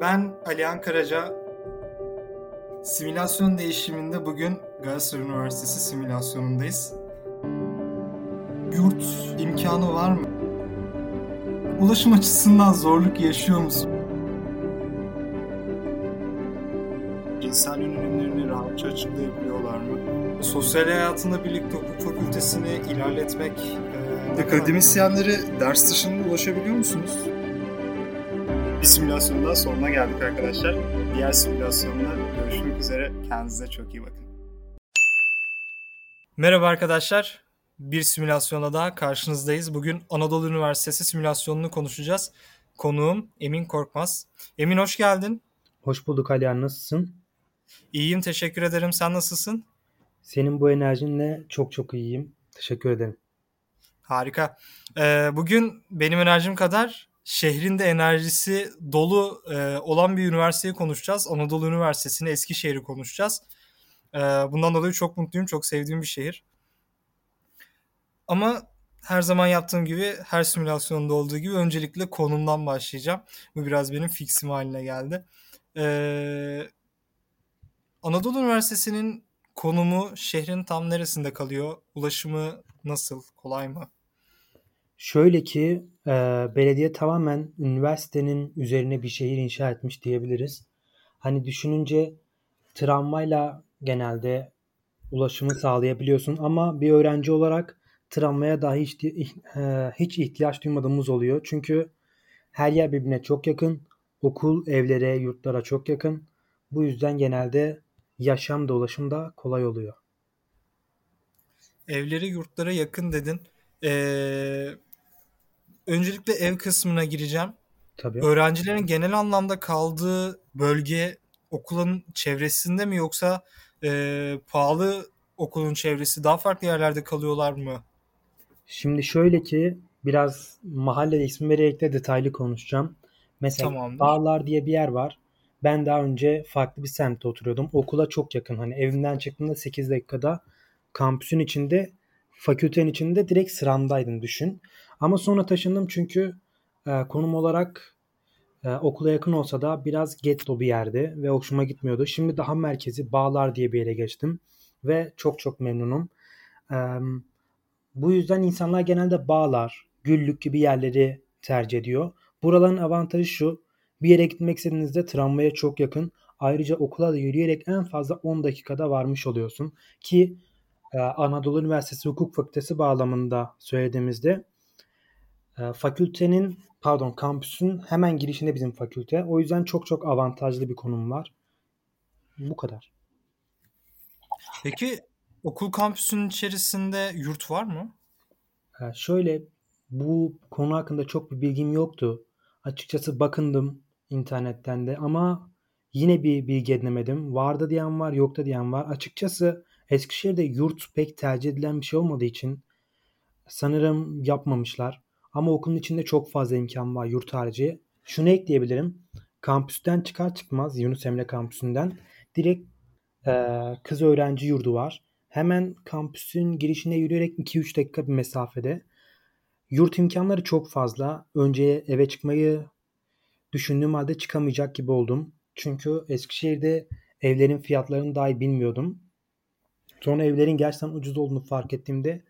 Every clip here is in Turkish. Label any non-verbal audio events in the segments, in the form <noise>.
Ben Alihan Karaca. Simülasyon değişiminde bugün Galatasaray Üniversitesi simülasyonundayız. Yurt imkanı var mı? Ulaşım açısından zorluk yaşıyor musun? İnsan yönelimlerini rahatça açıklayabiliyorlar mı? Sosyal hayatında birlikte hukuk fakültesini ilerletmek... E, akademisyenlere ders dışında ulaşabiliyor musunuz? Bir simülasyonun daha sonuna geldik arkadaşlar. Diğer simülasyonda görüşmek üzere. Kendinize çok iyi bakın. Merhaba arkadaşlar. Bir simülasyona daha karşınızdayız. Bugün Anadolu Üniversitesi simülasyonunu konuşacağız. Konuğum Emin Korkmaz. Emin hoş geldin. Hoş bulduk Alihan nasılsın? İyiyim teşekkür ederim. Sen nasılsın? Senin bu enerjinle çok çok iyiyim. Teşekkür ederim. Harika. Ee, bugün benim enerjim kadar şehrin de enerjisi dolu e, olan bir üniversiteyi konuşacağız. Anadolu Üniversitesi'ni, Eskişehir'i konuşacağız. E, bundan dolayı çok mutluyum, çok sevdiğim bir şehir. Ama her zaman yaptığım gibi, her simülasyonda olduğu gibi öncelikle konumdan başlayacağım. Bu biraz benim fiksim haline geldi. E, Anadolu Üniversitesi'nin konumu şehrin tam neresinde kalıyor? Ulaşımı nasıl? Kolay mı? Şöyle ki e, belediye tamamen üniversitenin üzerine bir şehir inşa etmiş diyebiliriz. Hani düşününce tramvayla genelde ulaşımı sağlayabiliyorsun ama bir öğrenci olarak tramvaya dahi hiç, e, hiç ihtiyaç duymadığımız oluyor. Çünkü her yer birbirine çok yakın. Okul, evlere, yurtlara çok yakın. Bu yüzden genelde yaşam da da kolay oluyor. Evleri yurtlara yakın dedin. Ee, öncelikle ev kısmına gireceğim. Tabii. Öğrencilerin genel anlamda kaldığı bölge okulun çevresinde mi yoksa e, pahalı okulun çevresi daha farklı yerlerde kalıyorlar mı? Şimdi şöyle ki biraz mahalle ismi vererek de detaylı konuşacağım. Mesela Tamamdır. Bağlar diye bir yer var. Ben daha önce farklı bir semtte oturuyordum. Okula çok yakın. Hani evimden çıktığımda 8 dakikada kampüsün içinde, fakültenin içinde direkt sıramdaydın düşün. Ama sonra taşındım çünkü e, konum olarak e, okula yakın olsa da biraz getto bir yerdi ve hoşuma gitmiyordu. Şimdi daha merkezi Bağlar diye bir yere geçtim ve çok çok memnunum. E, bu yüzden insanlar genelde Bağlar, Güllük gibi yerleri tercih ediyor. Buraların avantajı şu. Bir yere gitmek istediğinizde tramvaya çok yakın. Ayrıca okula da yürüyerek en fazla 10 dakikada varmış oluyorsun. Ki Anadolu Üniversitesi Hukuk Fakültesi bağlamında söylediğimizde e, fakültenin pardon kampüsün hemen girişinde bizim fakülte. O yüzden çok çok avantajlı bir konum var. Bu kadar. Peki okul kampüsünün içerisinde yurt var mı? E, şöyle bu konu hakkında çok bir bilgim yoktu. Açıkçası bakındım internetten de ama yine bir bilgi edinemedim. Vardı diyen var, yoktu diyen var. Açıkçası Eskişehir'de yurt pek tercih edilen bir şey olmadığı için sanırım yapmamışlar. Ama okulun içinde çok fazla imkan var yurt harici. Şunu ekleyebilirim. Kampüsten çıkar çıkmaz Yunus Emre kampüsünden direkt e, kız öğrenci yurdu var. Hemen kampüsün girişine yürüyerek 2-3 dakika bir mesafede. Yurt imkanları çok fazla. Önce eve çıkmayı düşündüğüm halde çıkamayacak gibi oldum. Çünkü Eskişehir'de evlerin fiyatlarını dahi bilmiyordum. Sonra evlerin gerçekten ucuz olduğunu fark ettiğimde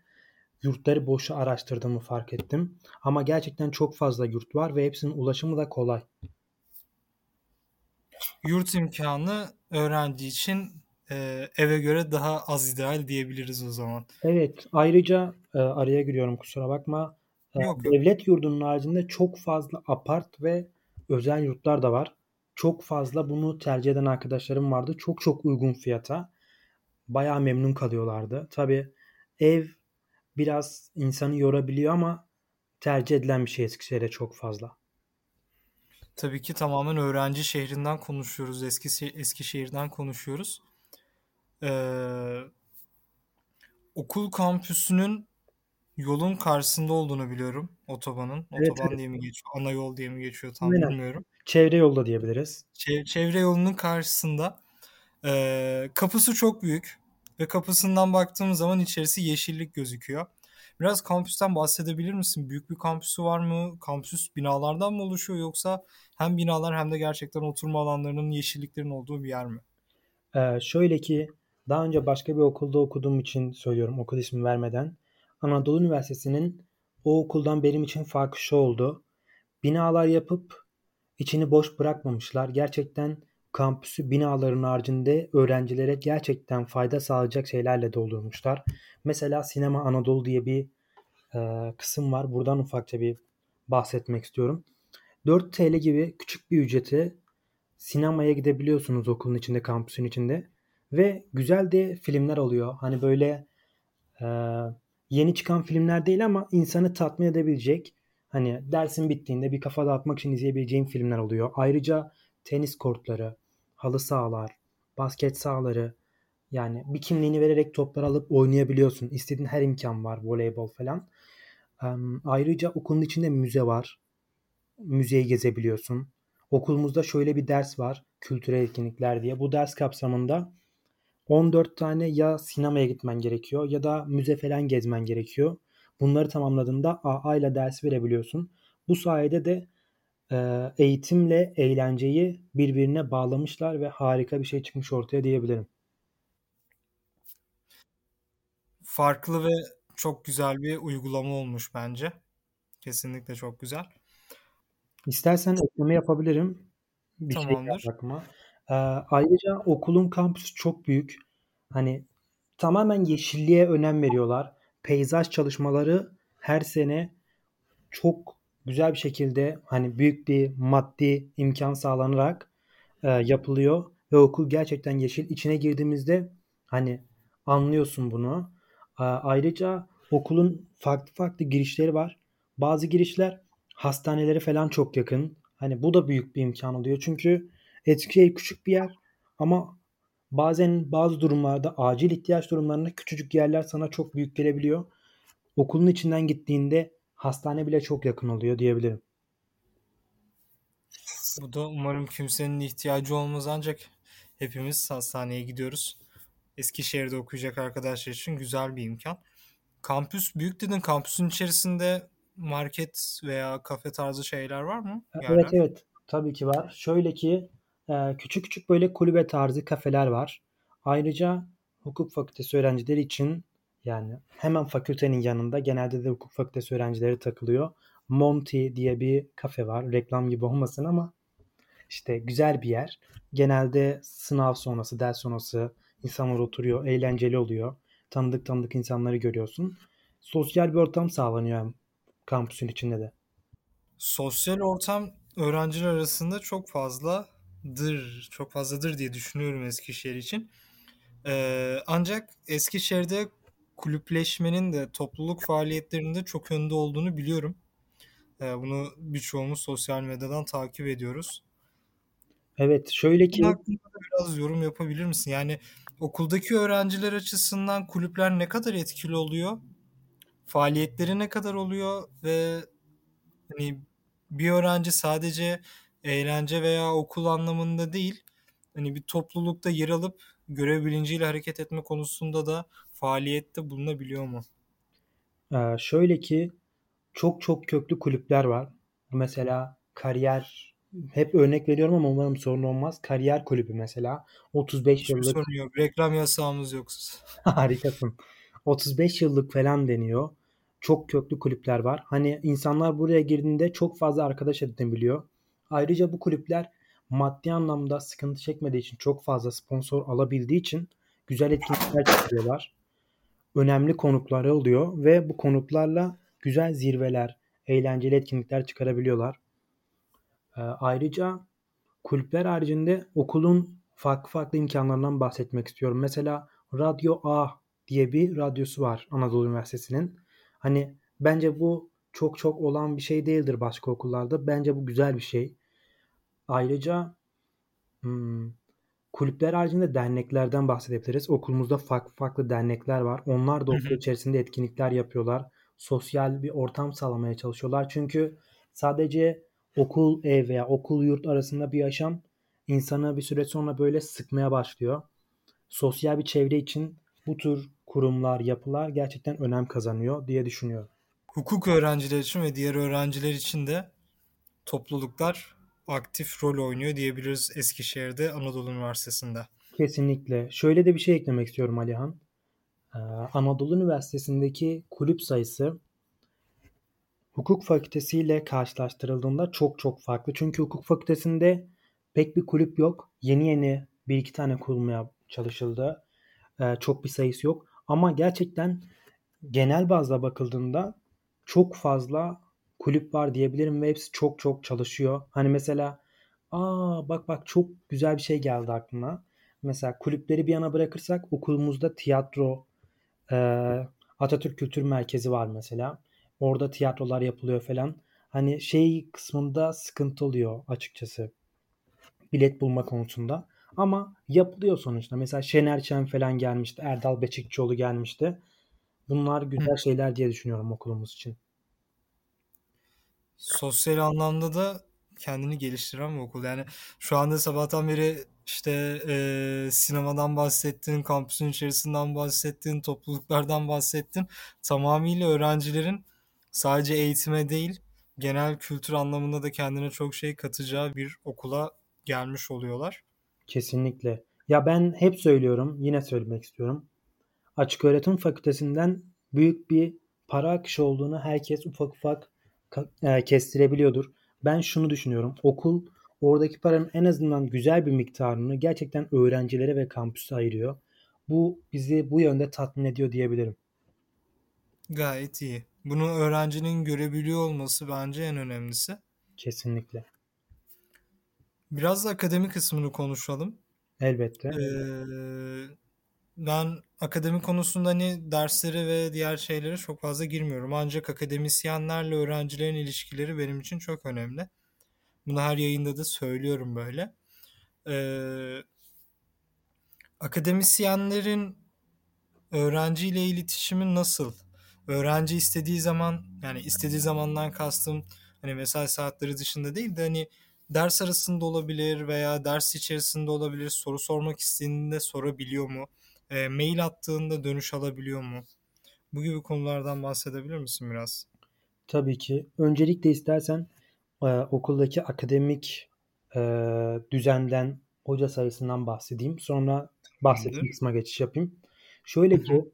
yurtları boşa araştırdığımı fark ettim. Ama gerçekten çok fazla yurt var ve hepsinin ulaşımı da kolay. Yurt imkanı öğrenci için e, eve göre daha az ideal diyebiliriz o zaman. Evet. Ayrıca e, araya giriyorum kusura bakma. E, yok, devlet yurdunun haricinde çok fazla apart ve özel yurtlar da var. Çok fazla bunu tercih eden arkadaşlarım vardı. Çok çok uygun fiyata. Bayağı memnun kalıyorlardı. Tabi ev biraz insanı yorabiliyor ama tercih edilen bir şey Eskişehir'de çok fazla. Tabii ki tamamen öğrenci şehrinden konuşuyoruz. Eski Eskişehir'den konuşuyoruz. Ee, okul kampüsünün yolun karşısında olduğunu biliyorum otobanın. Evet, Otoban evet. diye mi geçiyor? Ana yol diye mi geçiyor tam Aynen. bilmiyorum. Çevre yolda diyebiliriz. Çev- çevre yolunun karşısında. Ee, kapısı çok büyük ve kapısından baktığım zaman içerisi yeşillik gözüküyor. Biraz kampüsten bahsedebilir misin? Büyük bir kampüsü var mı? Kampüs binalardan mı oluşuyor yoksa hem binalar hem de gerçekten oturma alanlarının, yeşilliklerin olduğu bir yer mi? Ee, şöyle ki daha önce başka bir okulda okuduğum için söylüyorum okul ismi vermeden. Anadolu Üniversitesi'nin o okuldan benim için farkı şu oldu. Binalar yapıp içini boş bırakmamışlar. Gerçekten kampüsü binaların haricinde öğrencilere gerçekten fayda sağlayacak şeylerle doldurmuşlar. Mesela Sinema Anadolu diye bir e, kısım var. Buradan ufakça bir bahsetmek istiyorum. 4 TL gibi küçük bir ücreti sinemaya gidebiliyorsunuz okulun içinde, kampüsün içinde. Ve güzel de filmler oluyor. Hani böyle e, yeni çıkan filmler değil ama insanı tatmin edebilecek. Hani dersin bittiğinde bir kafa dağıtmak için izleyebileceğim filmler oluyor. Ayrıca tenis kortları, halı sahalar, basket sahaları yani bir kimliğini vererek toplar alıp oynayabiliyorsun. İstediğin her imkan var. Voleybol falan. Ayrıca okulun içinde müze var. Müzeyi gezebiliyorsun. Okulumuzda şöyle bir ders var. Kültürel etkinlikler diye. Bu ders kapsamında 14 tane ya sinemaya gitmen gerekiyor ya da müze falan gezmen gerekiyor. Bunları tamamladığında AA ile ders verebiliyorsun. Bu sayede de e, eğitimle eğlenceyi birbirine bağlamışlar ve harika bir şey çıkmış ortaya diyebilirim. Farklı ve çok güzel bir uygulama olmuş bence. Kesinlikle çok güzel. İstersen ekleme yapabilirim. Bir şey Tamamdır. şey aklıma. Ee, ayrıca okulun kampüsü çok büyük. Hani tamamen yeşilliğe önem veriyorlar. Peyzaj çalışmaları her sene çok güzel bir şekilde hani büyük bir maddi imkan sağlanarak e, yapılıyor ve okul gerçekten yeşil. İçine girdiğimizde hani anlıyorsun bunu. E, ayrıca okulun farklı farklı girişleri var. Bazı girişler hastanelere falan çok yakın. Hani bu da büyük bir imkan oluyor. Çünkü Eskişehir küçük bir yer ama bazen bazı durumlarda acil ihtiyaç durumlarında küçücük yerler sana çok büyük gelebiliyor. Okulun içinden gittiğinde hastane bile çok yakın oluyor diyebilirim. Bu da umarım kimsenin ihtiyacı olmaz ancak hepimiz hastaneye gidiyoruz. Eskişehir'de okuyacak arkadaşlar için güzel bir imkan. Kampüs büyük dedin. Kampüsün içerisinde market veya kafe tarzı şeyler var mı? Yerler? Evet evet. Tabii ki var. Şöyle ki e, küçük küçük böyle kulübe tarzı kafeler var. Ayrıca hukuk fakültesi öğrencileri için yani hemen fakültenin yanında genelde de hukuk fakültesi öğrencileri takılıyor. Monty diye bir kafe var. Reklam gibi olmasın ama işte güzel bir yer. Genelde sınav sonrası, ders sonrası insanlar oturuyor. Eğlenceli oluyor. Tanıdık tanıdık insanları görüyorsun. Sosyal bir ortam sağlanıyor kampüsün içinde de. Sosyal ortam öğrenciler arasında çok fazladır. Çok fazladır diye düşünüyorum Eskişehir için. Ee, ancak Eskişehir'de kulüpleşmenin de topluluk faaliyetlerinde çok önde olduğunu biliyorum. Ee, bunu birçoğumuz sosyal medyadan takip ediyoruz. Evet şöyle ki... hakkında biraz yorum yapabilir misin? Yani okuldaki öğrenciler açısından kulüpler ne kadar etkili oluyor? Faaliyetleri ne kadar oluyor ve hani bir öğrenci sadece eğlence veya okul anlamında değil hani bir toplulukta yer alıp görev bilinciyle hareket etme konusunda da faaliyette bulunabiliyor mu? Ee, şöyle ki çok çok köklü kulüpler var. Mesela kariyer hep örnek veriyorum ama umarım sorun olmaz. Kariyer kulübü mesela 35 Hiçbir yıllık. sorun yok. Reklam yasağımız yok. <laughs> Harikasın. 35 yıllık falan deniyor. Çok köklü kulüpler var. Hani insanlar buraya girdiğinde çok fazla arkadaş edinebiliyor. Ayrıca bu kulüpler maddi anlamda sıkıntı çekmediği için çok fazla sponsor alabildiği için güzel etkinlikler çıkarıyorlar. Önemli konukları oluyor ve bu konuklarla güzel zirveler, eğlenceli etkinlikler çıkarabiliyorlar. Ee, ayrıca kulüpler haricinde okulun farklı farklı imkanlarından bahsetmek istiyorum. Mesela Radyo A diye bir radyosu var Anadolu Üniversitesi'nin. Hani bence bu çok çok olan bir şey değildir başka okullarda. Bence bu güzel bir şey. Ayrıca hmm, kulüpler haricinde derneklerden bahsedebiliriz. Okulumuzda farklı farklı dernekler var. Onlar da okul içerisinde etkinlikler yapıyorlar. Sosyal bir ortam sağlamaya çalışıyorlar. Çünkü sadece okul ev veya okul yurt arasında bir yaşam insanı bir süre sonra böyle sıkmaya başlıyor. Sosyal bir çevre için bu tür kurumlar, yapılar gerçekten önem kazanıyor diye düşünüyorum. Hukuk öğrencileri için ve diğer öğrenciler için de topluluklar aktif rol oynuyor diyebiliriz Eskişehir'de Anadolu Üniversitesi'nde. Kesinlikle. Şöyle de bir şey eklemek istiyorum Alihan. Ee, Anadolu Üniversitesi'ndeki kulüp sayısı hukuk fakültesiyle karşılaştırıldığında çok çok farklı. Çünkü hukuk fakültesinde pek bir kulüp yok. Yeni yeni bir iki tane kurulmaya çalışıldı. Ee, çok bir sayısı yok. Ama gerçekten genel bazda bakıldığında çok fazla kulüp var diyebilirim ve hepsi çok çok çalışıyor. Hani mesela aa bak bak çok güzel bir şey geldi aklıma. Mesela kulüpleri bir yana bırakırsak okulumuzda tiyatro, e, Atatürk Kültür Merkezi var mesela. Orada tiyatrolar yapılıyor falan. Hani şey kısmında sıkıntı oluyor açıkçası. Bilet bulma konusunda. Ama yapılıyor sonuçta. Mesela Şener Şen falan gelmişti. Erdal Beçikçioğlu gelmişti. Bunlar güzel şeyler diye düşünüyorum okulumuz için. Sosyal anlamda da kendini geliştiren bir okul. Yani şu anda sabahtan beri işte e, sinemadan bahsettin, kampüsün içerisinden bahsettin, topluluklardan bahsettin. Tamamıyla öğrencilerin sadece eğitime değil, genel kültür anlamında da kendine çok şey katacağı bir okula gelmiş oluyorlar. Kesinlikle. Ya ben hep söylüyorum, yine söylemek istiyorum. Açık öğretim fakültesinden büyük bir para akışı olduğunu herkes ufak ufak kestirebiliyordur. Ben şunu düşünüyorum. Okul oradaki paranın en azından güzel bir miktarını gerçekten öğrencilere ve kampüse ayırıyor. Bu bizi bu yönde tatmin ediyor diyebilirim. Gayet iyi. Bunu öğrencinin görebiliyor olması bence en önemlisi. Kesinlikle. Biraz da akademik kısmını konuşalım. Elbette. Ee, ben akademi konusunda hani derslere ve diğer şeylere çok fazla girmiyorum. Ancak akademisyenlerle öğrencilerin ilişkileri benim için çok önemli. Bunu her yayında da söylüyorum böyle. Ee, akademisyenlerin öğrenciyle iletişimi nasıl? Öğrenci istediği zaman yani istediği zamandan kastım hani mesai saatleri dışında değil de hani ders arasında olabilir veya ders içerisinde olabilir. Soru sormak istediğinde sorabiliyor mu? E, mail attığında dönüş alabiliyor mu? Bu gibi konulardan bahsedebilir misin biraz? Tabii ki. Öncelikle istersen e, okuldaki akademik e, düzenden, hoca sayısından bahsedeyim. Sonra bahsettiğim kısma geçiş yapayım. Şöyle ki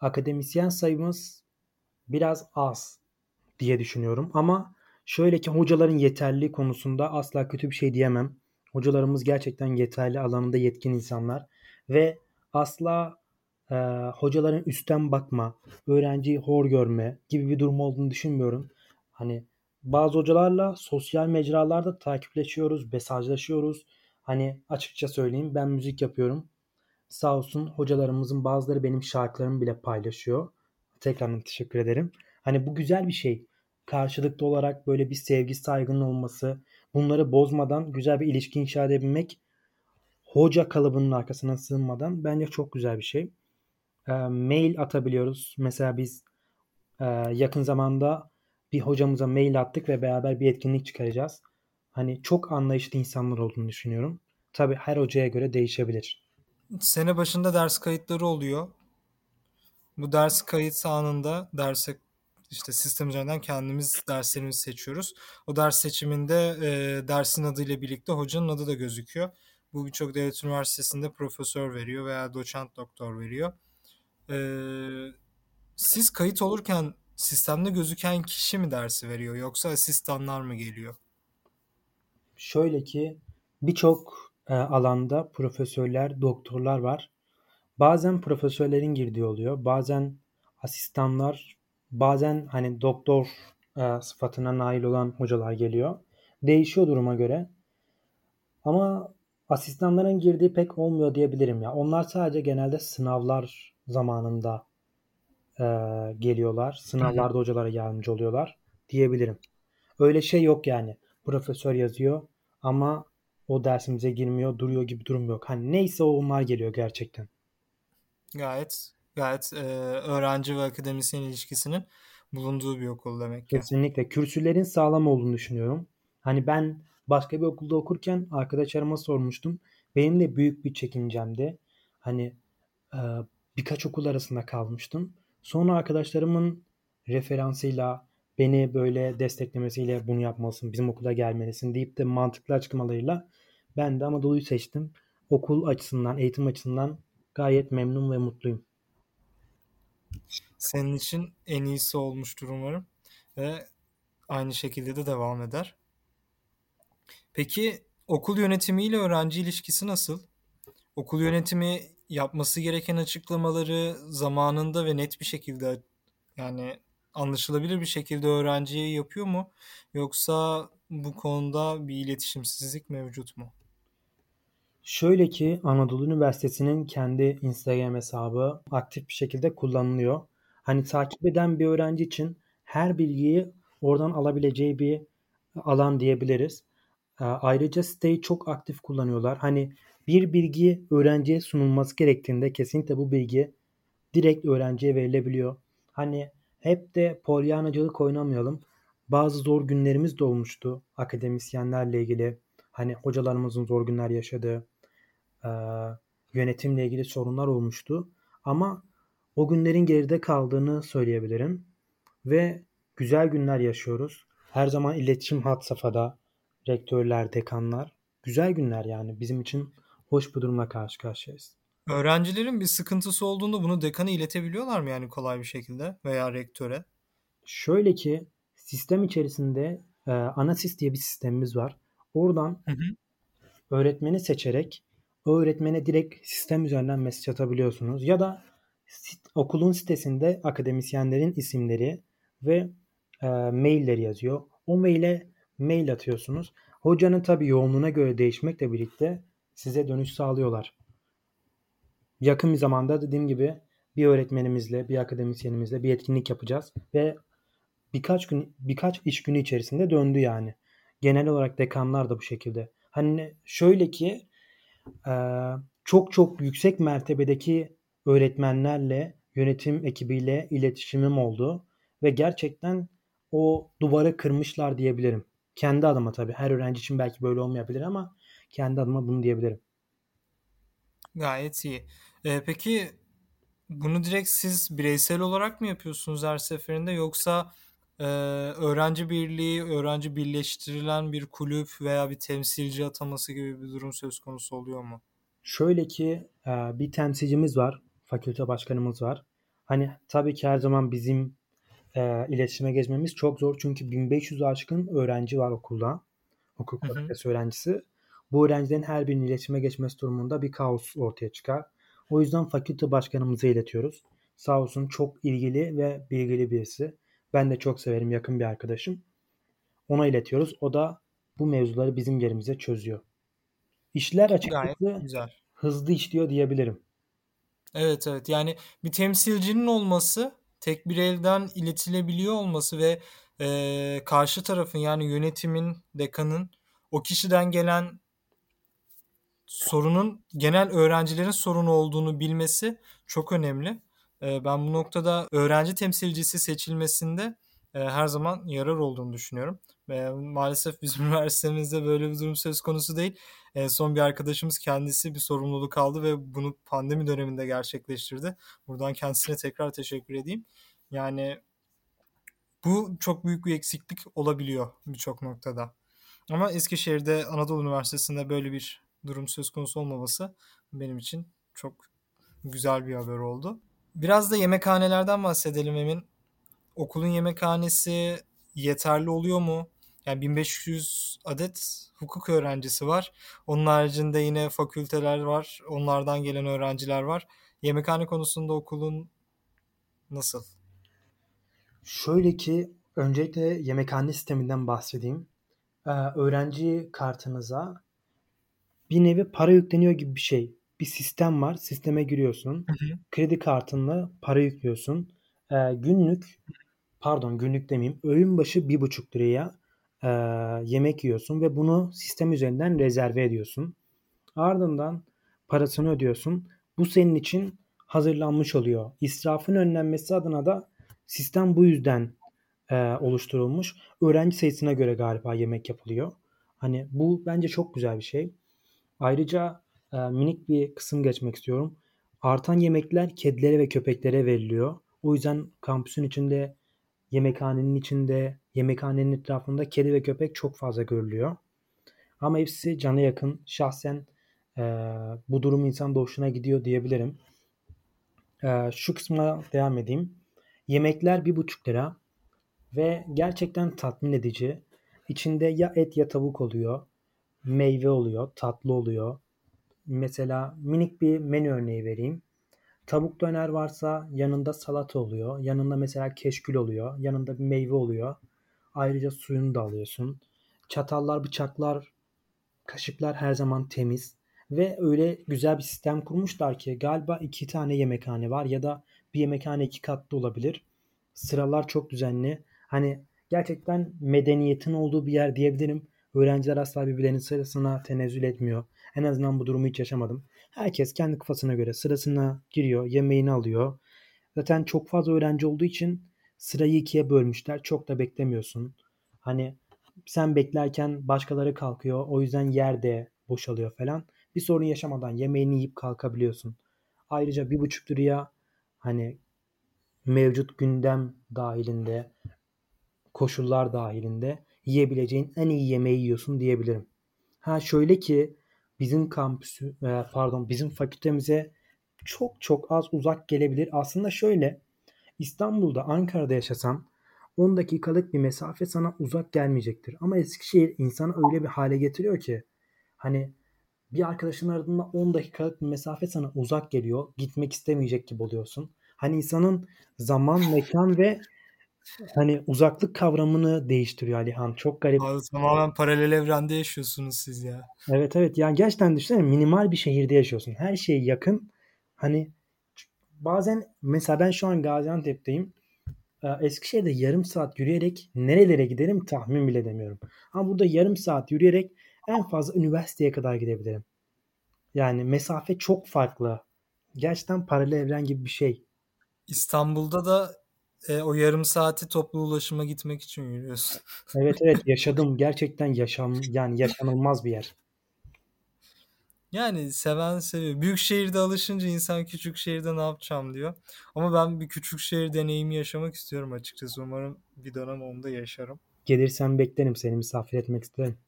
akademisyen sayımız biraz az diye düşünüyorum. Ama şöyle ki hocaların yeterli konusunda asla kötü bir şey diyemem. Hocalarımız gerçekten yeterli alanında yetkin insanlar ve asla e, hocaların üstten bakma, öğrenciyi hor görme gibi bir durum olduğunu düşünmüyorum. Hani bazı hocalarla sosyal mecralarda takipleşiyoruz, mesajlaşıyoruz. Hani açıkça söyleyeyim ben müzik yapıyorum. Sağ olsun hocalarımızın bazıları benim şarkılarımı bile paylaşıyor. Tekrardan teşekkür ederim. Hani bu güzel bir şey. Karşılıklı olarak böyle bir sevgi saygının olması, bunları bozmadan güzel bir ilişki inşa edebilmek hoca kalıbının arkasına sığınmadan bence çok güzel bir şey. E, mail atabiliyoruz. Mesela biz e, yakın zamanda bir hocamıza mail attık ve beraber bir etkinlik çıkaracağız. Hani çok anlayışlı insanlar olduğunu düşünüyorum. Tabi her hocaya göre değişebilir. Sene başında ders kayıtları oluyor. Bu ders kayıt anında derse işte sistem üzerinden kendimiz derslerimizi seçiyoruz. O ders seçiminde e, dersin adıyla birlikte hocanın adı da gözüküyor. Bu birçok devlet üniversitesinde profesör veriyor veya doçent doktor veriyor. Ee, siz kayıt olurken sistemde gözüken kişi mi dersi veriyor yoksa asistanlar mı geliyor? Şöyle ki birçok e, alanda profesörler, doktorlar var. Bazen profesörlerin girdiği oluyor. Bazen asistanlar, bazen hani doktor e, sıfatına nail olan hocalar geliyor. Değişiyor duruma göre. Ama asistanların girdiği pek olmuyor diyebilirim ya. Onlar sadece genelde sınavlar zamanında e, geliyorlar. Sınavlarda hocalara yardımcı oluyorlar diyebilirim. Öyle şey yok yani. Profesör yazıyor ama o dersimize girmiyor, duruyor gibi durum yok. Hani neyse onlar geliyor gerçekten. Gayet gayet e, öğrenci ve akademisyen ilişkisinin bulunduğu bir okul demek ki. Kesinlikle. Kürsülerin sağlam olduğunu düşünüyorum. Hani ben başka bir okulda okurken arkadaşlarıma sormuştum. Benim de büyük bir çekincemdi. Hani e, birkaç okul arasında kalmıştım. Sonra arkadaşlarımın referansıyla beni böyle desteklemesiyle bunu yapmalısın, bizim okula gelmelisin deyip de mantıklı açıklamalarıyla ben de Anadolu'yu seçtim. Okul açısından, eğitim açısından gayet memnun ve mutluyum. Senin için en iyisi olmuştur umarım ve aynı şekilde de devam eder. Peki okul yönetimiyle öğrenci ilişkisi nasıl? Okul yönetimi yapması gereken açıklamaları zamanında ve net bir şekilde yani anlaşılabilir bir şekilde öğrenciye yapıyor mu? Yoksa bu konuda bir iletişimsizlik mevcut mu? Şöyle ki Anadolu Üniversitesi'nin kendi Instagram hesabı aktif bir şekilde kullanılıyor. Hani takip eden bir öğrenci için her bilgiyi oradan alabileceği bir alan diyebiliriz. Ee, ayrıca siteyi çok aktif kullanıyorlar. Hani bir bilgi öğrenciye sunulması gerektiğinde kesinlikle bu bilgi direkt öğrenciye verilebiliyor. Hani hep de polyanacılık oynamayalım. Bazı zor günlerimiz de olmuştu akademisyenlerle ilgili. Hani hocalarımızın zor günler yaşadığı, e, yönetimle ilgili sorunlar olmuştu. Ama o günlerin geride kaldığını söyleyebilirim. Ve güzel günler yaşıyoruz. Her zaman iletişim hat safhada. Rektörler, dekanlar. Güzel günler yani. Bizim için hoş bir durumla karşı karşıyayız. Öğrencilerin bir sıkıntısı olduğunda bunu dekana iletebiliyorlar mı yani kolay bir şekilde veya rektöre? Şöyle ki sistem içerisinde e, Anasis diye bir sistemimiz var. Oradan hı hı. öğretmeni seçerek öğretmene direkt sistem üzerinden mesaj atabiliyorsunuz. Ya da sit, okulun sitesinde akademisyenlerin isimleri ve e, mailleri yazıyor. O maile mail atıyorsunuz. Hocanın tabi yoğunluğuna göre değişmekle birlikte size dönüş sağlıyorlar. Yakın bir zamanda dediğim gibi bir öğretmenimizle, bir akademisyenimizle bir etkinlik yapacağız ve birkaç gün birkaç iş günü içerisinde döndü yani. Genel olarak dekanlar da bu şekilde. Hani şöyle ki çok çok yüksek mertebedeki öğretmenlerle, yönetim ekibiyle iletişimim oldu ve gerçekten o duvarı kırmışlar diyebilirim. Kendi adıma tabii. Her öğrenci için belki böyle olmayabilir ama kendi adıma bunu diyebilirim. Gayet iyi. Ee, peki bunu direkt siz bireysel olarak mı yapıyorsunuz her seferinde yoksa e, öğrenci birliği, öğrenci birleştirilen bir kulüp veya bir temsilci ataması gibi bir durum söz konusu oluyor mu? Şöyle ki e, bir temsilcimiz var, fakülte başkanımız var. Hani tabii ki her zaman bizim e, iletişime geçmemiz çok zor çünkü 1500 aşkın öğrenci var okulda. Okul fakültesi öğrencisi. Bu öğrencilerin her birinin iletişime geçmesi durumunda bir kaos ortaya çıkar. O yüzden fakülte başkanımıza iletiyoruz. Sağ olsun çok ilgili ve bilgili birisi. Ben de çok severim yakın bir arkadaşım. Ona iletiyoruz. O da bu mevzuları bizim yerimize çözüyor. İşler açıkçası güzel. hızlı işliyor diyebilirim. Evet evet yani bir temsilcinin olması tek bir elden iletilebiliyor olması ve e, karşı tarafın yani yönetimin, dekanın o kişiden gelen sorunun genel öğrencilerin sorunu olduğunu bilmesi çok önemli. E, ben bu noktada öğrenci temsilcisi seçilmesinde e, her zaman yarar olduğunu düşünüyorum. E, maalesef bizim <laughs> üniversitemizde böyle bir durum söz konusu değil. E, son bir arkadaşımız kendisi bir sorumluluk aldı ve bunu pandemi döneminde gerçekleştirdi. Buradan kendisine tekrar teşekkür edeyim. Yani bu çok büyük bir eksiklik olabiliyor birçok noktada. Ama Eskişehir'de Anadolu Üniversitesi'nde böyle bir durum söz konusu olmaması benim için çok güzel bir haber oldu. Biraz da yemekhanelerden bahsedelim Emin. Okulun yemekhanesi yeterli oluyor mu? Yani 1500 adet hukuk öğrencisi var. Onun haricinde yine fakülteler var. Onlardan gelen öğrenciler var. Yemekhane konusunda okulun nasıl? Şöyle ki öncelikle yemekhane sisteminden bahsedeyim. Ee, öğrenci kartınıza bir nevi para yükleniyor gibi bir şey. Bir sistem var. Sisteme giriyorsun. Hı hı. Kredi kartınla para yüklüyorsun. Ee, günlük pardon günlük demeyeyim. Öğün başı bir buçuk liraya e, yemek yiyorsun ve bunu sistem üzerinden rezerve ediyorsun. Ardından parasını ödüyorsun. Bu senin için hazırlanmış oluyor. İsrafın önlenmesi adına da sistem bu yüzden e, oluşturulmuş. Öğrenci sayısına göre galiba yemek yapılıyor. Hani bu bence çok güzel bir şey. Ayrıca e, minik bir kısım geçmek istiyorum. Artan yemekler kedilere ve köpeklere veriliyor. O yüzden kampüsün içinde, yemekhanenin içinde, yemekhanenin etrafında kedi ve köpek çok fazla görülüyor. Ama hepsi cana yakın. Şahsen e, bu durum insan hoşuna gidiyor diyebilirim. E, şu kısma devam edeyim. Yemekler bir buçuk lira ve gerçekten tatmin edici. İçinde ya et ya tavuk oluyor, meyve oluyor, tatlı oluyor. Mesela minik bir menü örneği vereyim. Tavuk döner varsa yanında salata oluyor. Yanında mesela keşkül oluyor. Yanında bir meyve oluyor. Ayrıca suyunu da alıyorsun. Çatallar, bıçaklar, kaşıklar her zaman temiz. Ve öyle güzel bir sistem kurmuşlar ki galiba iki tane yemekhane var ya da bir yemekhane iki katlı olabilir. Sıralar çok düzenli. Hani gerçekten medeniyetin olduğu bir yer diyebilirim. Öğrenciler asla birbirlerinin sırasına tenezzül etmiyor. En azından bu durumu hiç yaşamadım. Herkes kendi kafasına göre sırasına giriyor, yemeğini alıyor. Zaten çok fazla öğrenci olduğu için sırayı ikiye bölmüşler. Çok da beklemiyorsun. Hani sen beklerken başkaları kalkıyor. O yüzden yerde boşalıyor falan. Bir sorun yaşamadan yemeğini yiyip kalkabiliyorsun. Ayrıca bir buçuk liraya hani mevcut gündem dahilinde koşullar dahilinde yiyebileceğin en iyi yemeği yiyorsun diyebilirim. Ha şöyle ki bizim kampüsü e, pardon bizim fakültemize çok çok az uzak gelebilir. Aslında şöyle İstanbul'da Ankara'da yaşasam 10 dakikalık bir mesafe sana uzak gelmeyecektir. Ama Eskişehir insanı öyle bir hale getiriyor ki hani bir arkadaşın aradığında 10 dakikalık bir mesafe sana uzak geliyor. Gitmek istemeyecek gibi oluyorsun. Hani insanın zaman, mekan ve hani uzaklık kavramını değiştiriyor Alihan. Çok garip. Abi tamamen paralel evrende yaşıyorsunuz siz ya. Evet evet. Yani gerçekten düşünsene minimal bir şehirde yaşıyorsun. Her şey yakın. Hani bazen mesela ben şu an Gaziantep'teyim. Ee, Eskişehir'de yarım saat yürüyerek nerelere giderim tahmin bile edemiyorum. Ama burada yarım saat yürüyerek en fazla üniversiteye kadar gidebilirim. Yani mesafe çok farklı. Gerçekten paralel evren gibi bir şey. İstanbul'da da e, o yarım saati toplu ulaşıma gitmek için yürüyorsun. Evet evet <laughs> yaşadım. Gerçekten yaşam yani yaşanılmaz bir yer. Yani seven seviyor. Büyük şehirde alışınca insan küçük şehirde ne yapacağım diyor. Ama ben bir küçük şehir deneyimi yaşamak istiyorum açıkçası. Umarım bir dönem onu da yaşarım. Gelirsen beklerim seni misafir etmek isterim.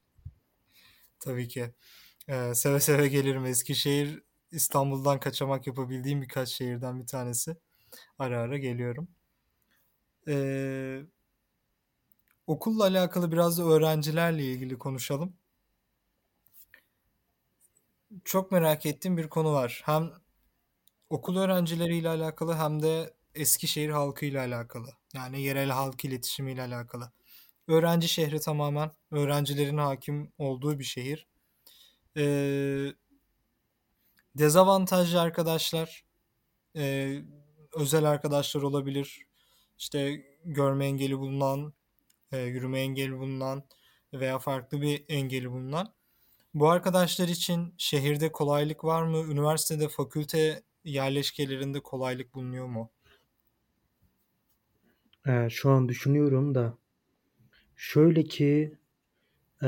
Tabii ki. Ee, seve seve gelirim. Eskişehir İstanbul'dan kaçamak yapabildiğim birkaç şehirden bir tanesi. Ara ara geliyorum. Ee, okulla alakalı biraz da öğrencilerle ilgili konuşalım. Çok merak ettiğim bir konu var. Hem okul öğrencileriyle alakalı hem de Eskişehir halkıyla alakalı. Yani yerel halk iletişimiyle alakalı. Öğrenci şehri tamamen öğrencilerin hakim olduğu bir şehir. Ee, dezavantajlı arkadaşlar, e, özel arkadaşlar olabilir. İşte görme engeli bulunan, e, yürüme engeli bulunan veya farklı bir engeli bulunan. Bu arkadaşlar için şehirde kolaylık var mı? Üniversitede, fakülte yerleşkelerinde kolaylık bulunuyor mu? Ee, şu an düşünüyorum da şöyle ki e,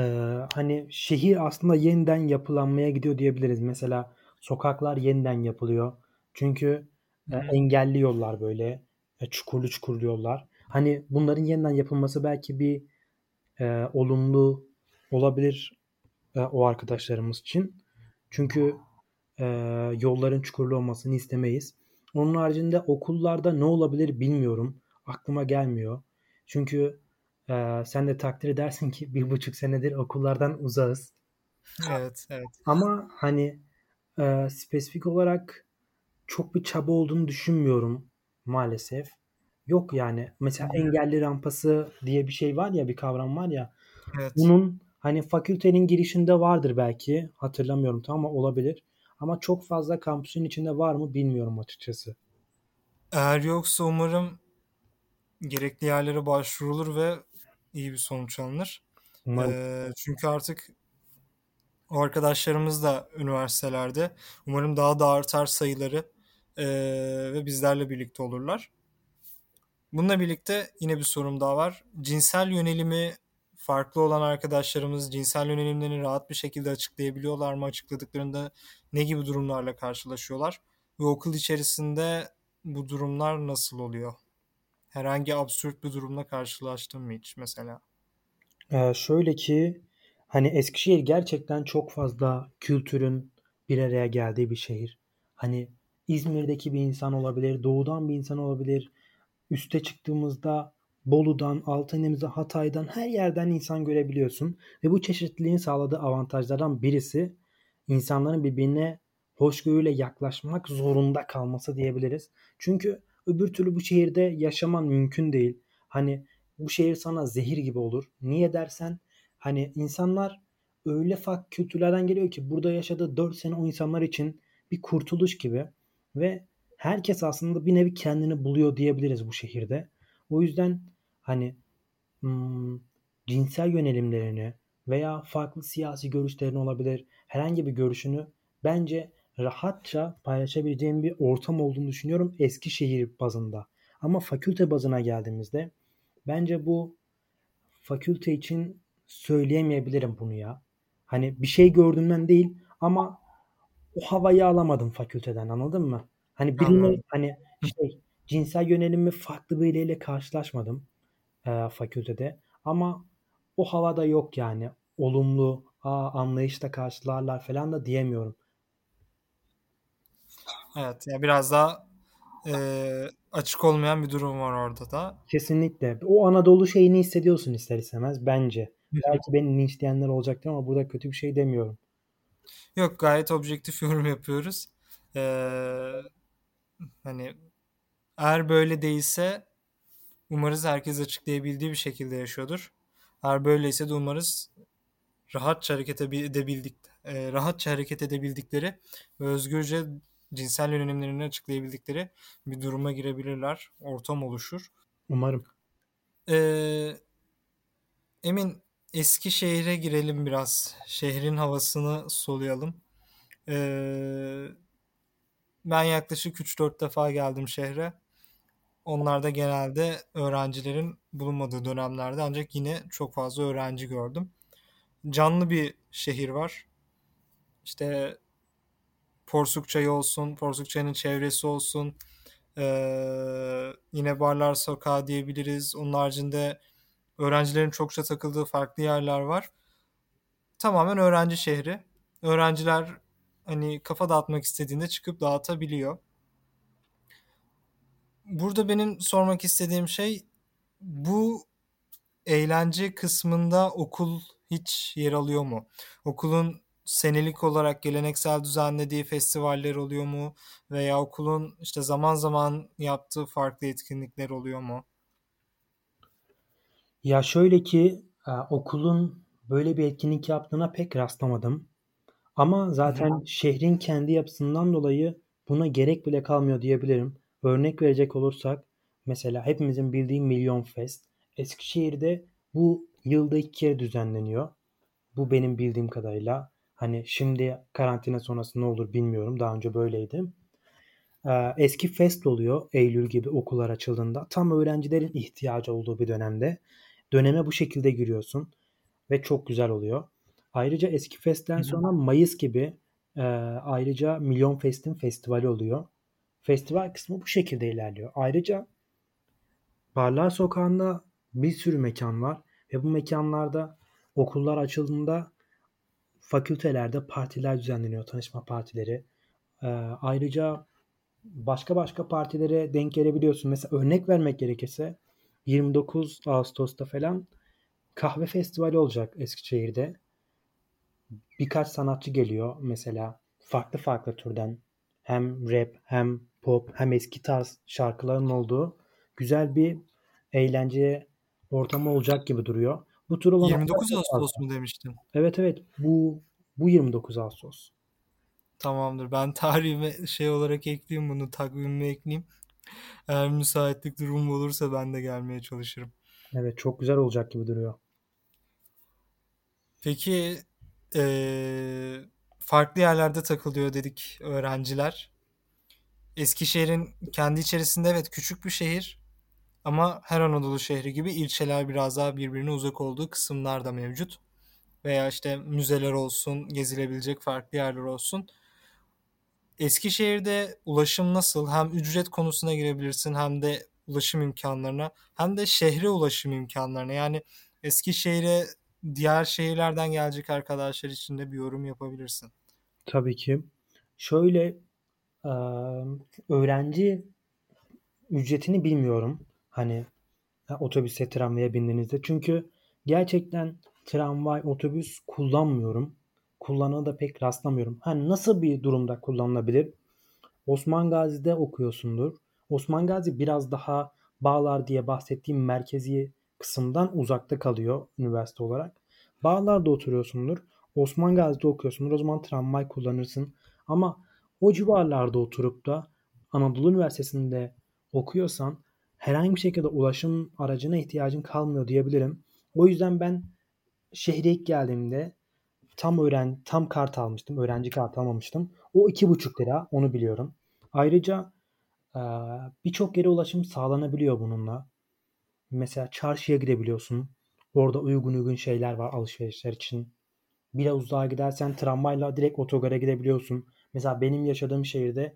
hani şehir aslında yeniden yapılanmaya gidiyor diyebiliriz. Mesela sokaklar yeniden yapılıyor. Çünkü e, engelli yollar böyle e, çukurlu çukurlu yollar. Hani bunların yeniden yapılması belki bir e, olumlu olabilir e, o arkadaşlarımız için. Çünkü e, yolların çukurlu olmasını istemeyiz. Onun haricinde okullarda ne olabilir bilmiyorum. Aklıma gelmiyor. Çünkü e, sen de takdir edersin ki bir buçuk senedir okullardan uzağız. Evet, evet. Ama hani e, spesifik olarak çok bir çaba olduğunu düşünmüyorum maalesef. Yok yani. Mesela engelli rampası diye bir şey var ya, bir kavram var ya. Evet. Bunun hani fakültenin girişinde vardır belki. Hatırlamıyorum tam ama olabilir. Ama çok fazla kampüsün içinde var mı bilmiyorum açıkçası. Eğer yoksa umarım gerekli yerlere başvurulur ve iyi bir sonuç alınır. Ee, çünkü artık o arkadaşlarımız da üniversitelerde. Umarım daha da artar sayıları ee, ve bizlerle birlikte olurlar. Bununla birlikte yine bir sorum daha var. Cinsel yönelimi farklı olan arkadaşlarımız cinsel yönelimlerini rahat bir şekilde açıklayabiliyorlar mı? Açıkladıklarında ne gibi durumlarla karşılaşıyorlar? ve okul içerisinde bu durumlar nasıl oluyor? Herhangi absürt bir durumla karşılaştın mı hiç mesela? Ee, şöyle ki hani Eskişehir gerçekten çok fazla kültürün bir araya geldiği bir şehir. Hani İzmir'deki bir insan olabilir, doğudan bir insan olabilir. Üste çıktığımızda Bolu'dan, Altınemiz'e, Hatay'dan her yerden insan görebiliyorsun. Ve bu çeşitliliğin sağladığı avantajlardan birisi insanların birbirine hoşgörüyle yaklaşmak zorunda kalması diyebiliriz. Çünkü öbür türlü bu şehirde yaşaman mümkün değil. Hani bu şehir sana zehir gibi olur. Niye dersen hani insanlar öyle farklı kültürlerden geliyor ki burada yaşadığı 4 sene o insanlar için bir kurtuluş gibi ve herkes aslında bir nevi kendini buluyor diyebiliriz bu şehirde. O yüzden hani hmm, cinsel yönelimlerini veya farklı siyasi görüşlerini olabilir herhangi bir görüşünü bence rahatça paylaşabileceğim bir ortam olduğunu düşünüyorum Eskişehir bazında. Ama fakülte bazına geldiğimizde bence bu fakülte için söyleyemeyebilirim bunu ya. Hani bir şey gördüğümden değil ama o havayı alamadım fakülteden anladın mı? Hani birine hani şey cinsel yönelimi farklı biriyle karşılaşmadım e, fakültede ama o havada yok yani olumlu aa, anlayışla karşılarlar falan da diyemiyorum. Evet ya biraz daha e, açık olmayan bir durum var orada da. Kesinlikle. O Anadolu şeyini hissediyorsun ister istemez bence. Belki beni linçleyenler olacaktır ama burada kötü bir şey demiyorum. Yok gayet objektif <laughs> yorum yapıyoruz. Ee, hani eğer böyle değilse umarız herkes açıklayabildiği bir şekilde yaşıyordur. Eğer böyleyse de umarız rahatça hareket edebildik, e, rahatça hareket edebildikleri ve özgürce cinsel yönelimlerini açıklayabildikleri bir duruma girebilirler. Ortam oluşur. Umarım. Ee, Emin eski şehre girelim biraz. Şehrin havasını soluyalım. Ee, ben yaklaşık 3-4 defa geldim şehre. Onlar da genelde öğrencilerin bulunmadığı dönemlerde ancak yine çok fazla öğrenci gördüm. Canlı bir şehir var. İşte Porsuk Çayı olsun, Porsuk Çayı'nın çevresi olsun. Ee, yine Barlar Sokağı diyebiliriz. Onun haricinde öğrencilerin çokça takıldığı farklı yerler var. Tamamen öğrenci şehri. Öğrenciler hani kafa dağıtmak istediğinde çıkıp dağıtabiliyor. Burada benim sormak istediğim şey bu eğlence kısmında okul hiç yer alıyor mu? Okulun senelik olarak geleneksel düzenlediği festivaller oluyor mu? Veya okulun işte zaman zaman yaptığı farklı etkinlikler oluyor mu? Ya şöyle ki e, okulun böyle bir etkinlik yaptığına pek rastlamadım. Ama zaten Hı. şehrin kendi yapısından dolayı buna gerek bile kalmıyor diyebilirim. Örnek verecek olursak mesela hepimizin bildiği Milyon Fest. Eskişehir'de bu yılda iki kere düzenleniyor. Bu benim bildiğim kadarıyla. Hani şimdi karantina sonrası ne olur bilmiyorum. Daha önce böyleydi. Ee, eski fest oluyor Eylül gibi okullar açıldığında. Tam öğrencilerin ihtiyacı olduğu bir dönemde. Döneme bu şekilde giriyorsun ve çok güzel oluyor. Ayrıca eski festten sonra Mayıs gibi e, ayrıca Milyon Fest'in festivali oluyor. Festival kısmı bu şekilde ilerliyor. Ayrıca Barlar Sokağı'nda bir sürü mekan var ve bu mekanlarda okullar açıldığında fakültelerde partiler düzenleniyor, tanışma partileri. Ee, ayrıca başka başka partilere denk gelebiliyorsun. Mesela örnek vermek gerekirse 29 Ağustos'ta falan kahve festivali olacak Eskişehir'de. Birkaç sanatçı geliyor mesela farklı farklı türden hem rap hem pop hem eski tarz şarkıların olduğu güzel bir eğlence ortamı olacak gibi duruyor. Bu tur olan 29 Ağustos mu demiştin? Evet evet bu bu 29 Ağustos. Tamamdır. Ben tarihime şey olarak ekleyeyim bunu takvimime ekleyeyim. Eğer müsaitlik durumu olursa ben de gelmeye çalışırım. Evet çok güzel olacak gibi duruyor. Peki ee, farklı yerlerde takılıyor dedik öğrenciler. Eskişehir'in kendi içerisinde evet küçük bir şehir ama her Anadolu şehri gibi ilçeler biraz daha birbirine uzak olduğu kısımlar da mevcut. Veya işte müzeler olsun, gezilebilecek farklı yerler olsun. Eskişehir'de ulaşım nasıl? Hem ücret konusuna girebilirsin hem de ulaşım imkanlarına hem de şehre ulaşım imkanlarına. Yani Eskişehir'e diğer şehirlerden gelecek arkadaşlar için de bir yorum yapabilirsin. Tabii ki. Şöyle öğrenci ücretini bilmiyorum. Hani otobüse, tramvaya bindiğinizde. Çünkü gerçekten tramvay, otobüs kullanmıyorum. Kullanana da pek rastlamıyorum. Hani nasıl bir durumda kullanılabilir? Osman Gazi'de okuyorsundur. Osman Gazi biraz daha Bağlar diye bahsettiğim merkezi kısımdan uzakta kalıyor üniversite olarak. Bağlar'da oturuyorsundur. Osman Gazi'de okuyorsundur. O zaman tramvay kullanırsın. Ama o civarlarda oturup da Anadolu Üniversitesi'nde okuyorsan herhangi bir şekilde ulaşım aracına ihtiyacın kalmıyor diyebilirim. O yüzden ben şehre ilk geldiğimde tam öğren tam kart almıştım. Öğrenci kart almamıştım. O iki buçuk lira onu biliyorum. Ayrıca birçok yere ulaşım sağlanabiliyor bununla. Mesela çarşıya gidebiliyorsun. Orada uygun uygun şeyler var alışverişler için. Biraz uzağa gidersen tramvayla direkt otogara gidebiliyorsun. Mesela benim yaşadığım şehirde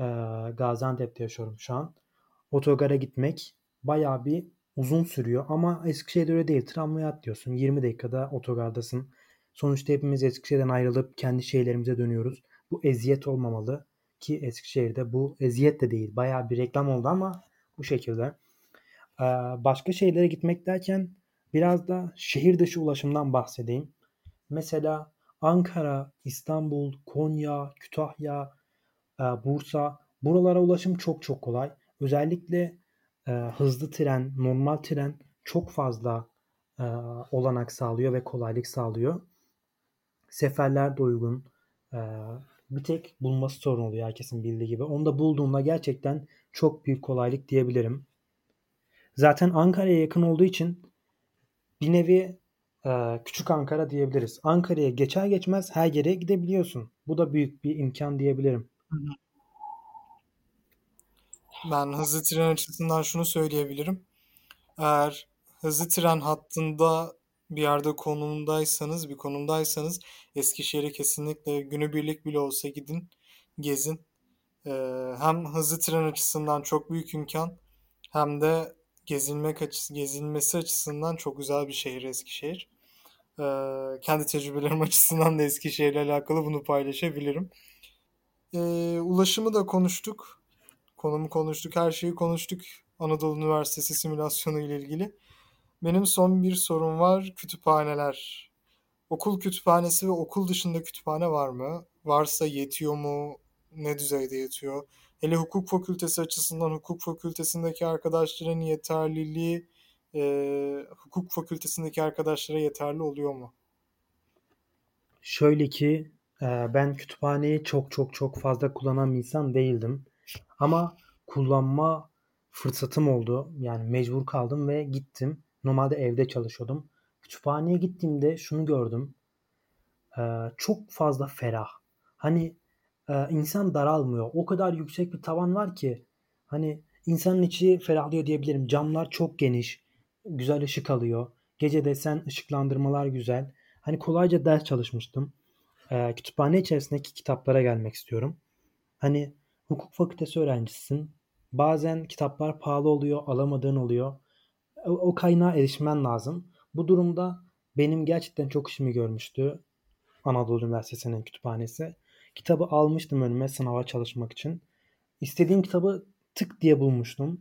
e, Gaziantep'te yaşıyorum şu an. Otogara gitmek bayağı bir uzun sürüyor ama Eskişehir'de öyle değil. Tramvaya atlıyorsun. 20 dakikada otogardasın. Sonuçta hepimiz Eskişehir'den ayrılıp kendi şehirlerimize dönüyoruz. Bu eziyet olmamalı ki Eskişehir'de bu eziyet de değil. Bayağı bir reklam oldu ama bu şekilde. Ee, başka şehirlere gitmek derken biraz da şehir dışı ulaşımdan bahsedeyim. Mesela Ankara, İstanbul, Konya, Kütahya, e, Bursa buralara ulaşım çok çok kolay. Özellikle e, hızlı tren, normal tren çok fazla e, olanak sağlıyor ve kolaylık sağlıyor. Seferler de uygun. Bir tek bulması sorun oluyor herkesin bildiği gibi. Onu da bulduğunda gerçekten çok büyük kolaylık diyebilirim. Zaten Ankara'ya yakın olduğu için bir nevi küçük Ankara diyebiliriz. Ankara'ya geçer geçmez her yere gidebiliyorsun. Bu da büyük bir imkan diyebilirim. Ben hızlı tren açısından şunu söyleyebilirim. Eğer hızlı tren hattında bir yerde konumdaysanız, bir konumdaysanız Eskişehir'e kesinlikle günübirlik bile olsa gidin, gezin. Hem hızlı tren açısından çok büyük imkan hem de gezilmek açısı, gezilmesi açısından çok güzel bir şehir Eskişehir. Kendi tecrübelerim <laughs> açısından da Eskişehir'le alakalı bunu paylaşabilirim. Ulaşımı da konuştuk. Konumu konuştuk, her şeyi konuştuk. Anadolu Üniversitesi simülasyonu ile ilgili. Benim son bir sorum var. Kütüphaneler. Okul kütüphanesi ve okul dışında kütüphane var mı? Varsa yetiyor mu? Ne düzeyde yetiyor? Hele hukuk fakültesi açısından hukuk fakültesindeki arkadaşların yeterliliği e, hukuk fakültesindeki arkadaşlara yeterli oluyor mu? Şöyle ki ben kütüphaneyi çok çok çok fazla kullanan bir insan değildim. Ama kullanma fırsatım oldu. Yani mecbur kaldım ve gittim. Normalde evde çalışıyordum. Kütüphaneye gittiğimde şunu gördüm. Çok fazla ferah. Hani insan daralmıyor. O kadar yüksek bir tavan var ki hani insanın içi ferahlıyor diyebilirim. Camlar çok geniş. Güzel ışık alıyor. Gece desen ışıklandırmalar güzel. Hani kolayca ders çalışmıştım. Ee, kütüphane içerisindeki kitaplara gelmek istiyorum. Hani hukuk fakültesi öğrencisisin. Bazen kitaplar pahalı oluyor, alamadığın oluyor o kaynağa erişmen lazım. Bu durumda benim gerçekten çok işimi görmüştü. Anadolu Üniversitesi'nin kütüphanesi. Kitabı almıştım önüme sınava çalışmak için. İstediğim kitabı tık diye bulmuştum.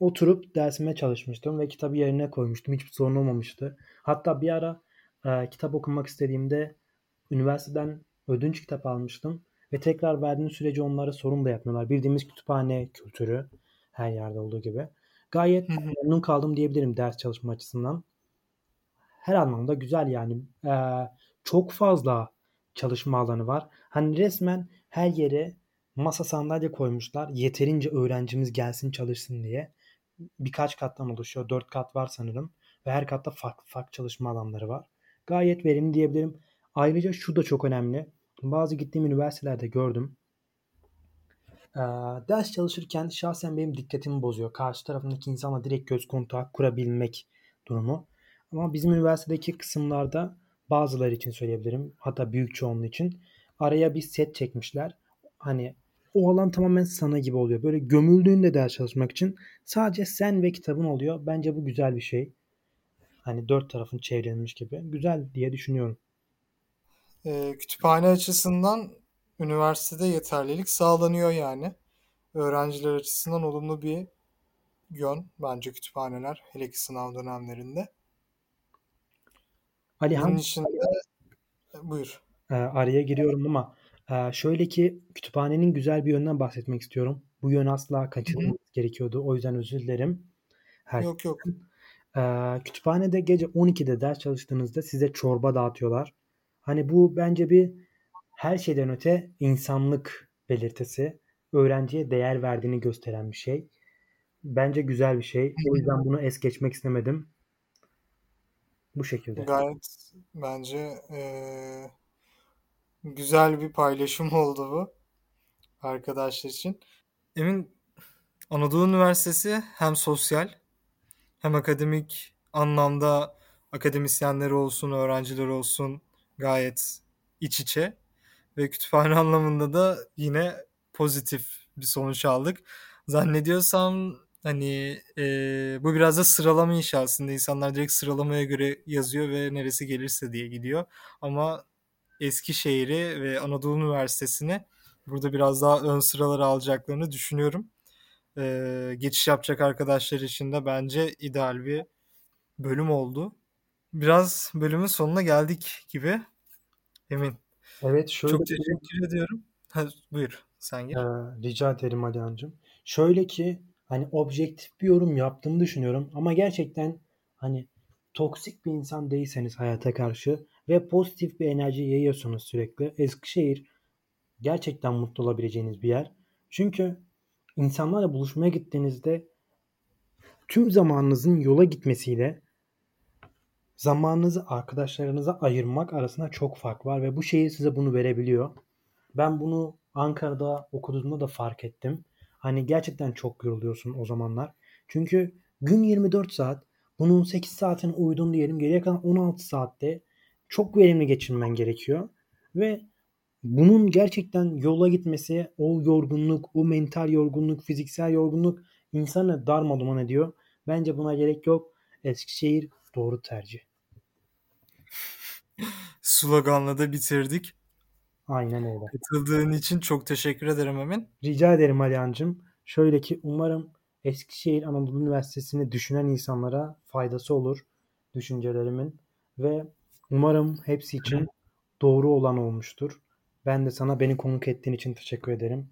Oturup dersime çalışmıştım ve kitabı yerine koymuştum. Hiçbir sorun olmamıştı. Hatta bir ara e, kitap okumak istediğimde üniversiteden ödünç kitap almıştım. Ve tekrar verdiğim sürece onlara sorun da yapmıyorlar. Bildiğimiz kütüphane kültürü her yerde olduğu gibi. Gayet hı hı. memnun kaldım diyebilirim ders çalışma açısından. Her anlamda güzel yani. Ee, çok fazla çalışma alanı var. Hani resmen her yere masa sandalye koymuşlar. Yeterince öğrencimiz gelsin çalışsın diye. Birkaç kattan oluşuyor. Dört kat var sanırım. Ve her katta farklı farklı çalışma alanları var. Gayet verimli diyebilirim. Ayrıca şu da çok önemli. Bazı gittiğim üniversitelerde gördüm. Ee, ders çalışırken şahsen benim dikkatimi bozuyor. Karşı tarafındaki insanla direkt göz kontağı kurabilmek durumu. Ama bizim üniversitedeki kısımlarda bazıları için söyleyebilirim. Hatta büyük çoğunluğu için araya bir set çekmişler. hani o alan tamamen sana gibi oluyor. Böyle gömüldüğünde ders çalışmak için sadece sen ve kitabın oluyor. Bence bu güzel bir şey. Hani dört tarafın çevrilmiş gibi. Güzel diye düşünüyorum. E, kütüphane açısından üniversitede yeterlilik sağlanıyor yani. Öğrenciler açısından olumlu bir yön bence kütüphaneler hele ki sınav dönemlerinde. Alihan, Bunun içinde buyur. E, araya giriyorum ama e, şöyle ki kütüphanenin güzel bir yönden bahsetmek istiyorum. Bu yön asla kaçırılmamız gerekiyordu. O yüzden özür dilerim. Her yok yok. E, kütüphanede gece 12'de ders çalıştığınızda size çorba dağıtıyorlar. Hani bu bence bir her şeyden öte insanlık belirtisi. Öğrenciye değer verdiğini gösteren bir şey. Bence güzel bir şey. O yüzden bunu es geçmek istemedim. Bu şekilde. Gayet bence e, güzel bir paylaşım <laughs> oldu bu arkadaşlar için. Emin Anadolu Üniversitesi hem sosyal hem akademik anlamda akademisyenleri olsun, öğrenciler olsun gayet iç içe ve kütüphane <laughs> anlamında da yine pozitif bir sonuç aldık. Zannediyorsam hani e, bu biraz da sıralama işi aslında. İnsanlar direkt sıralamaya göre yazıyor ve neresi gelirse diye gidiyor. Ama Eskişehir'i ve Anadolu Üniversitesi'ni burada biraz daha ön sıralara alacaklarını düşünüyorum. E, geçiş yapacak arkadaşlar için de bence ideal bir bölüm oldu. Biraz bölümün sonuna geldik gibi. Emin. Evet şöyle Çok teşekkür ediyorum. Ha, buyur sen gir. Ee, rica ederim Alihan'cığım. Şöyle ki hani objektif bir yorum yaptığımı düşünüyorum ama gerçekten hani toksik bir insan değilseniz hayata karşı ve pozitif bir enerji yayıyorsunuz sürekli. Eskişehir gerçekten mutlu olabileceğiniz bir yer. Çünkü insanlarla buluşmaya gittiğinizde tüm zamanınızın yola gitmesiyle zamanınızı arkadaşlarınıza ayırmak arasında çok fark var ve bu şehir size bunu verebiliyor. Ben bunu Ankara'da okuduğumda da fark ettim. Hani gerçekten çok yoruluyorsun o zamanlar. Çünkü gün 24 saat. Bunun 8 saatini uyudun diyelim. Geriye kalan 16 saatte çok verimli geçirmen gerekiyor. Ve bunun gerçekten yola gitmesi, o yorgunluk, o mental yorgunluk, fiziksel yorgunluk insanı darmaduman ediyor. Bence buna gerek yok. Eskişehir doğru tercih. <laughs> Sloganla da bitirdik. Aynen öyle. Katıldığın için çok teşekkür ederim Emin. Rica ederim Alihan'cığım. Şöyle ki umarım Eskişehir Anadolu Üniversitesi'ni düşünen insanlara faydası olur düşüncelerimin ve umarım hepsi için doğru olan olmuştur. Ben de sana beni konuk ettiğin için teşekkür ederim.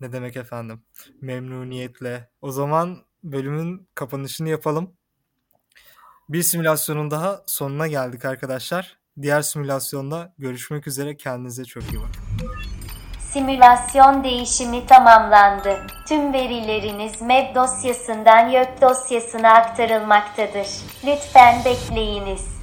Ne demek efendim? Memnuniyetle. O zaman bölümün kapanışını yapalım. Bir simülasyonun daha sonuna geldik arkadaşlar. Diğer simülasyonda görüşmek üzere. Kendinize çok iyi bakın. Simülasyon değişimi tamamlandı. Tüm verileriniz MEB dosyasından YÖK dosyasına aktarılmaktadır. Lütfen bekleyiniz.